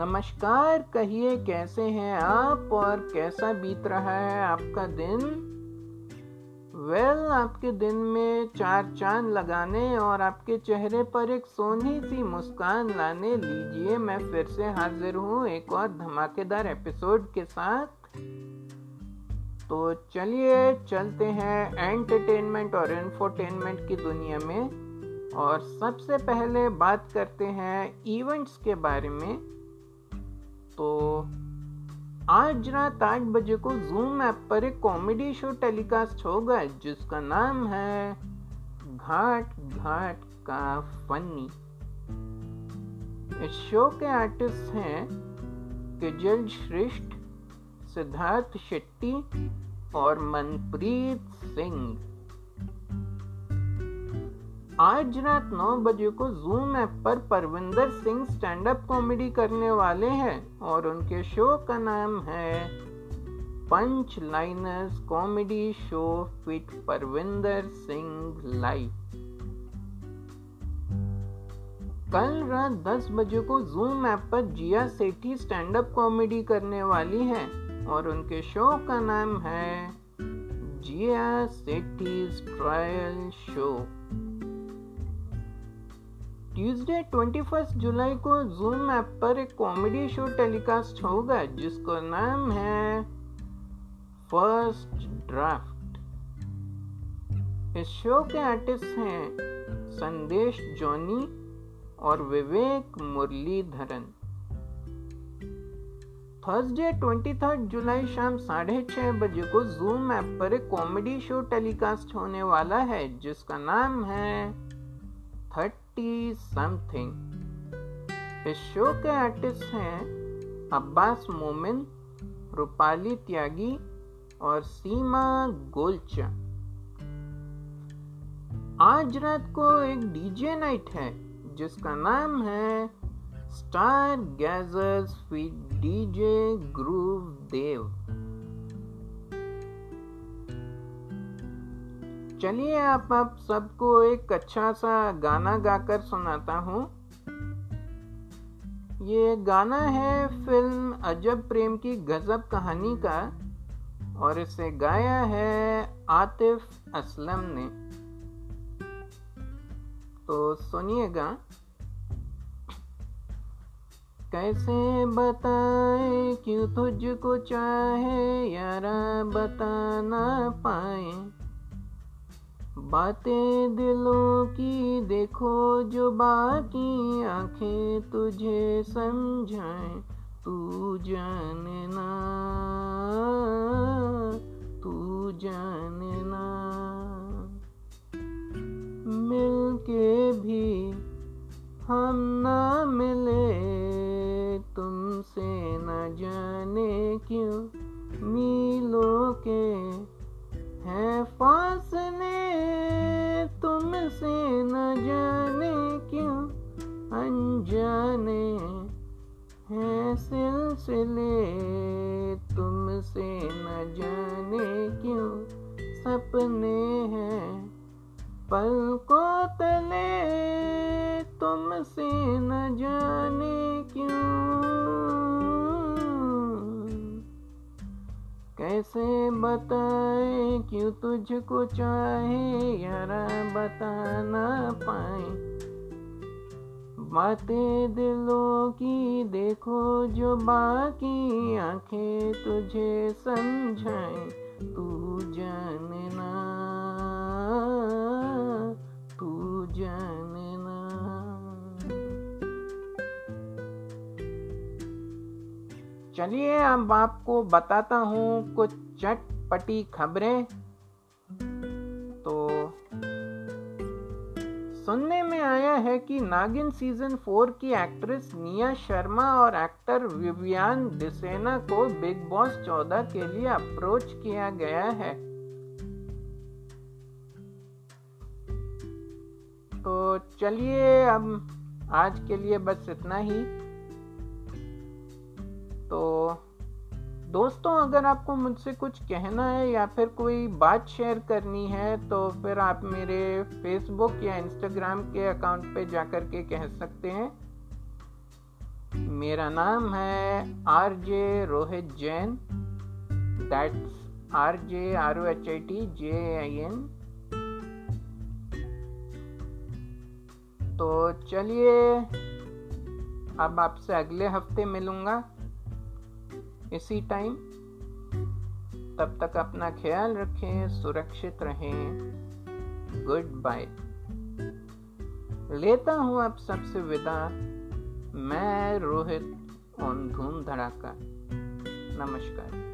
नमस्कार कहिए कैसे हैं आप और कैसा बीत रहा है आपका दिन? वेल well, आपके दिन में चार चाँद लगाने और आपके चेहरे पर एक सोनी सी मुस्कान लाने लीजिए। मैं फिर से हाजिर हूँ एक और धमाकेदार एपिसोड के साथ। तो चलिए चलते हैं एंटरटेनमेंट और इन्फोटेनमेंट की दुनिया में। और सबसे पहले बात करते हैं इवेंट्स के बारे में। तो आज रात आठ बजे को जूम ऐप पर एक कॉमेडी शो टेलीकास्ट होगा जिसका नाम है घाट घाट का फनी इस शो के आर्टिस्ट हैं किजल श्रेष्ठ, सिद्धार्थ शेट्टी और मनप्रीत सिंह। आज रात नौ बजे को जूम ऐप पर Parvinder Singh stand up comedy करने वाले हैं और उनके शो का नाम है punch liners comedy show with Parvinder Singh live कल रात 10 बजे को जूम ऐप पर Jiya Sethi stand up comedy करने वाली हैं और उनके शो का नाम है Jiya Sethi's trial show Tuesday 21 जुलाई को जूम ऐप पर एक कॉमेडी शो टेलीकास्ट होगा, जिसका नाम है फ़र्स्ट ड्राफ्ट इस शो के आर्टिस्ट हैं संदेश, जॉनी और विवेक मुरलीधरन। थर्सडे 23 जुलाई शाम साढ़े छह बजे को जूम ऐप पर एक कॉमेडी शो टेलीकास्ट होने वाला है, जिसका नाम है थर्टी समथिंग इस शो के आर्टिस्ट हैं अब्बास मोमिन रूपाली त्यागी और सीमा गोलचा आज रात को एक डीजे नाइट है, जिसका नाम है star gazers with DJ groove Dev चलिए आप आप सबको एक अच्छा सा गाना गाकर सुनाता हूँ। ये गाना है फ़िल्म अजब प्रेम की गजब कहानी का और इसे गाया है आतिफ असलम ने। तो सुनिएगा। कैसे बताए क्यों तुझको चाहे यारा बता ना पाए। बातें दिलों की देखो जो बाकी आँखें तुझे समझाए, तू जानना तू जानना। मिल के भी हम ना मिले, तुमसे न जाने क्यों? मिलों के अनजाने हैं सिलसिले, तुमसे न जाने क्यों सपने हैं? पल को तले, तुमसे न जाने क्यों? कैसे बताए, क्यों तुझको चाहे, यारा बता ना पाए? बातें दिलों की देखो जो बाकी आँखें तुझे समझाए, तू जानना तू जानना। चलिए अब आपको बताता हूँ कुछ चटपटी खबरें। सुनने में आया है कि नागिन सीज़न फोर की एक्ट्रेस निया शर्मा और एक्टर विवियान डिसेना को बिग बॉस चौदह के लिए अप्रोच किया गया है। तो चलिए अब आज के लिए बस इतना ही। तो दोस्तों, अगर आपको मुझसे कुछ कहना है या फिर कोई बात शेयर करनी है तो फिर आप मेरे फेसबुक या इंस्टाग्राम के अकाउंट पे जाकर के कह सकते हैं। मेरा नाम है R J Rohit Jain that's R J R O H I T J A I N चलिए, अब आपसे अगले हफ़्ते मिलूँगा। इसी टाइम तब तक अपना ख्याल रखें, सुरक्षित रहें। गुड बाय लेता हूँ अब सबसे विदा। मैं रोहित ऑन धूम धड़ाका। नमस्कार।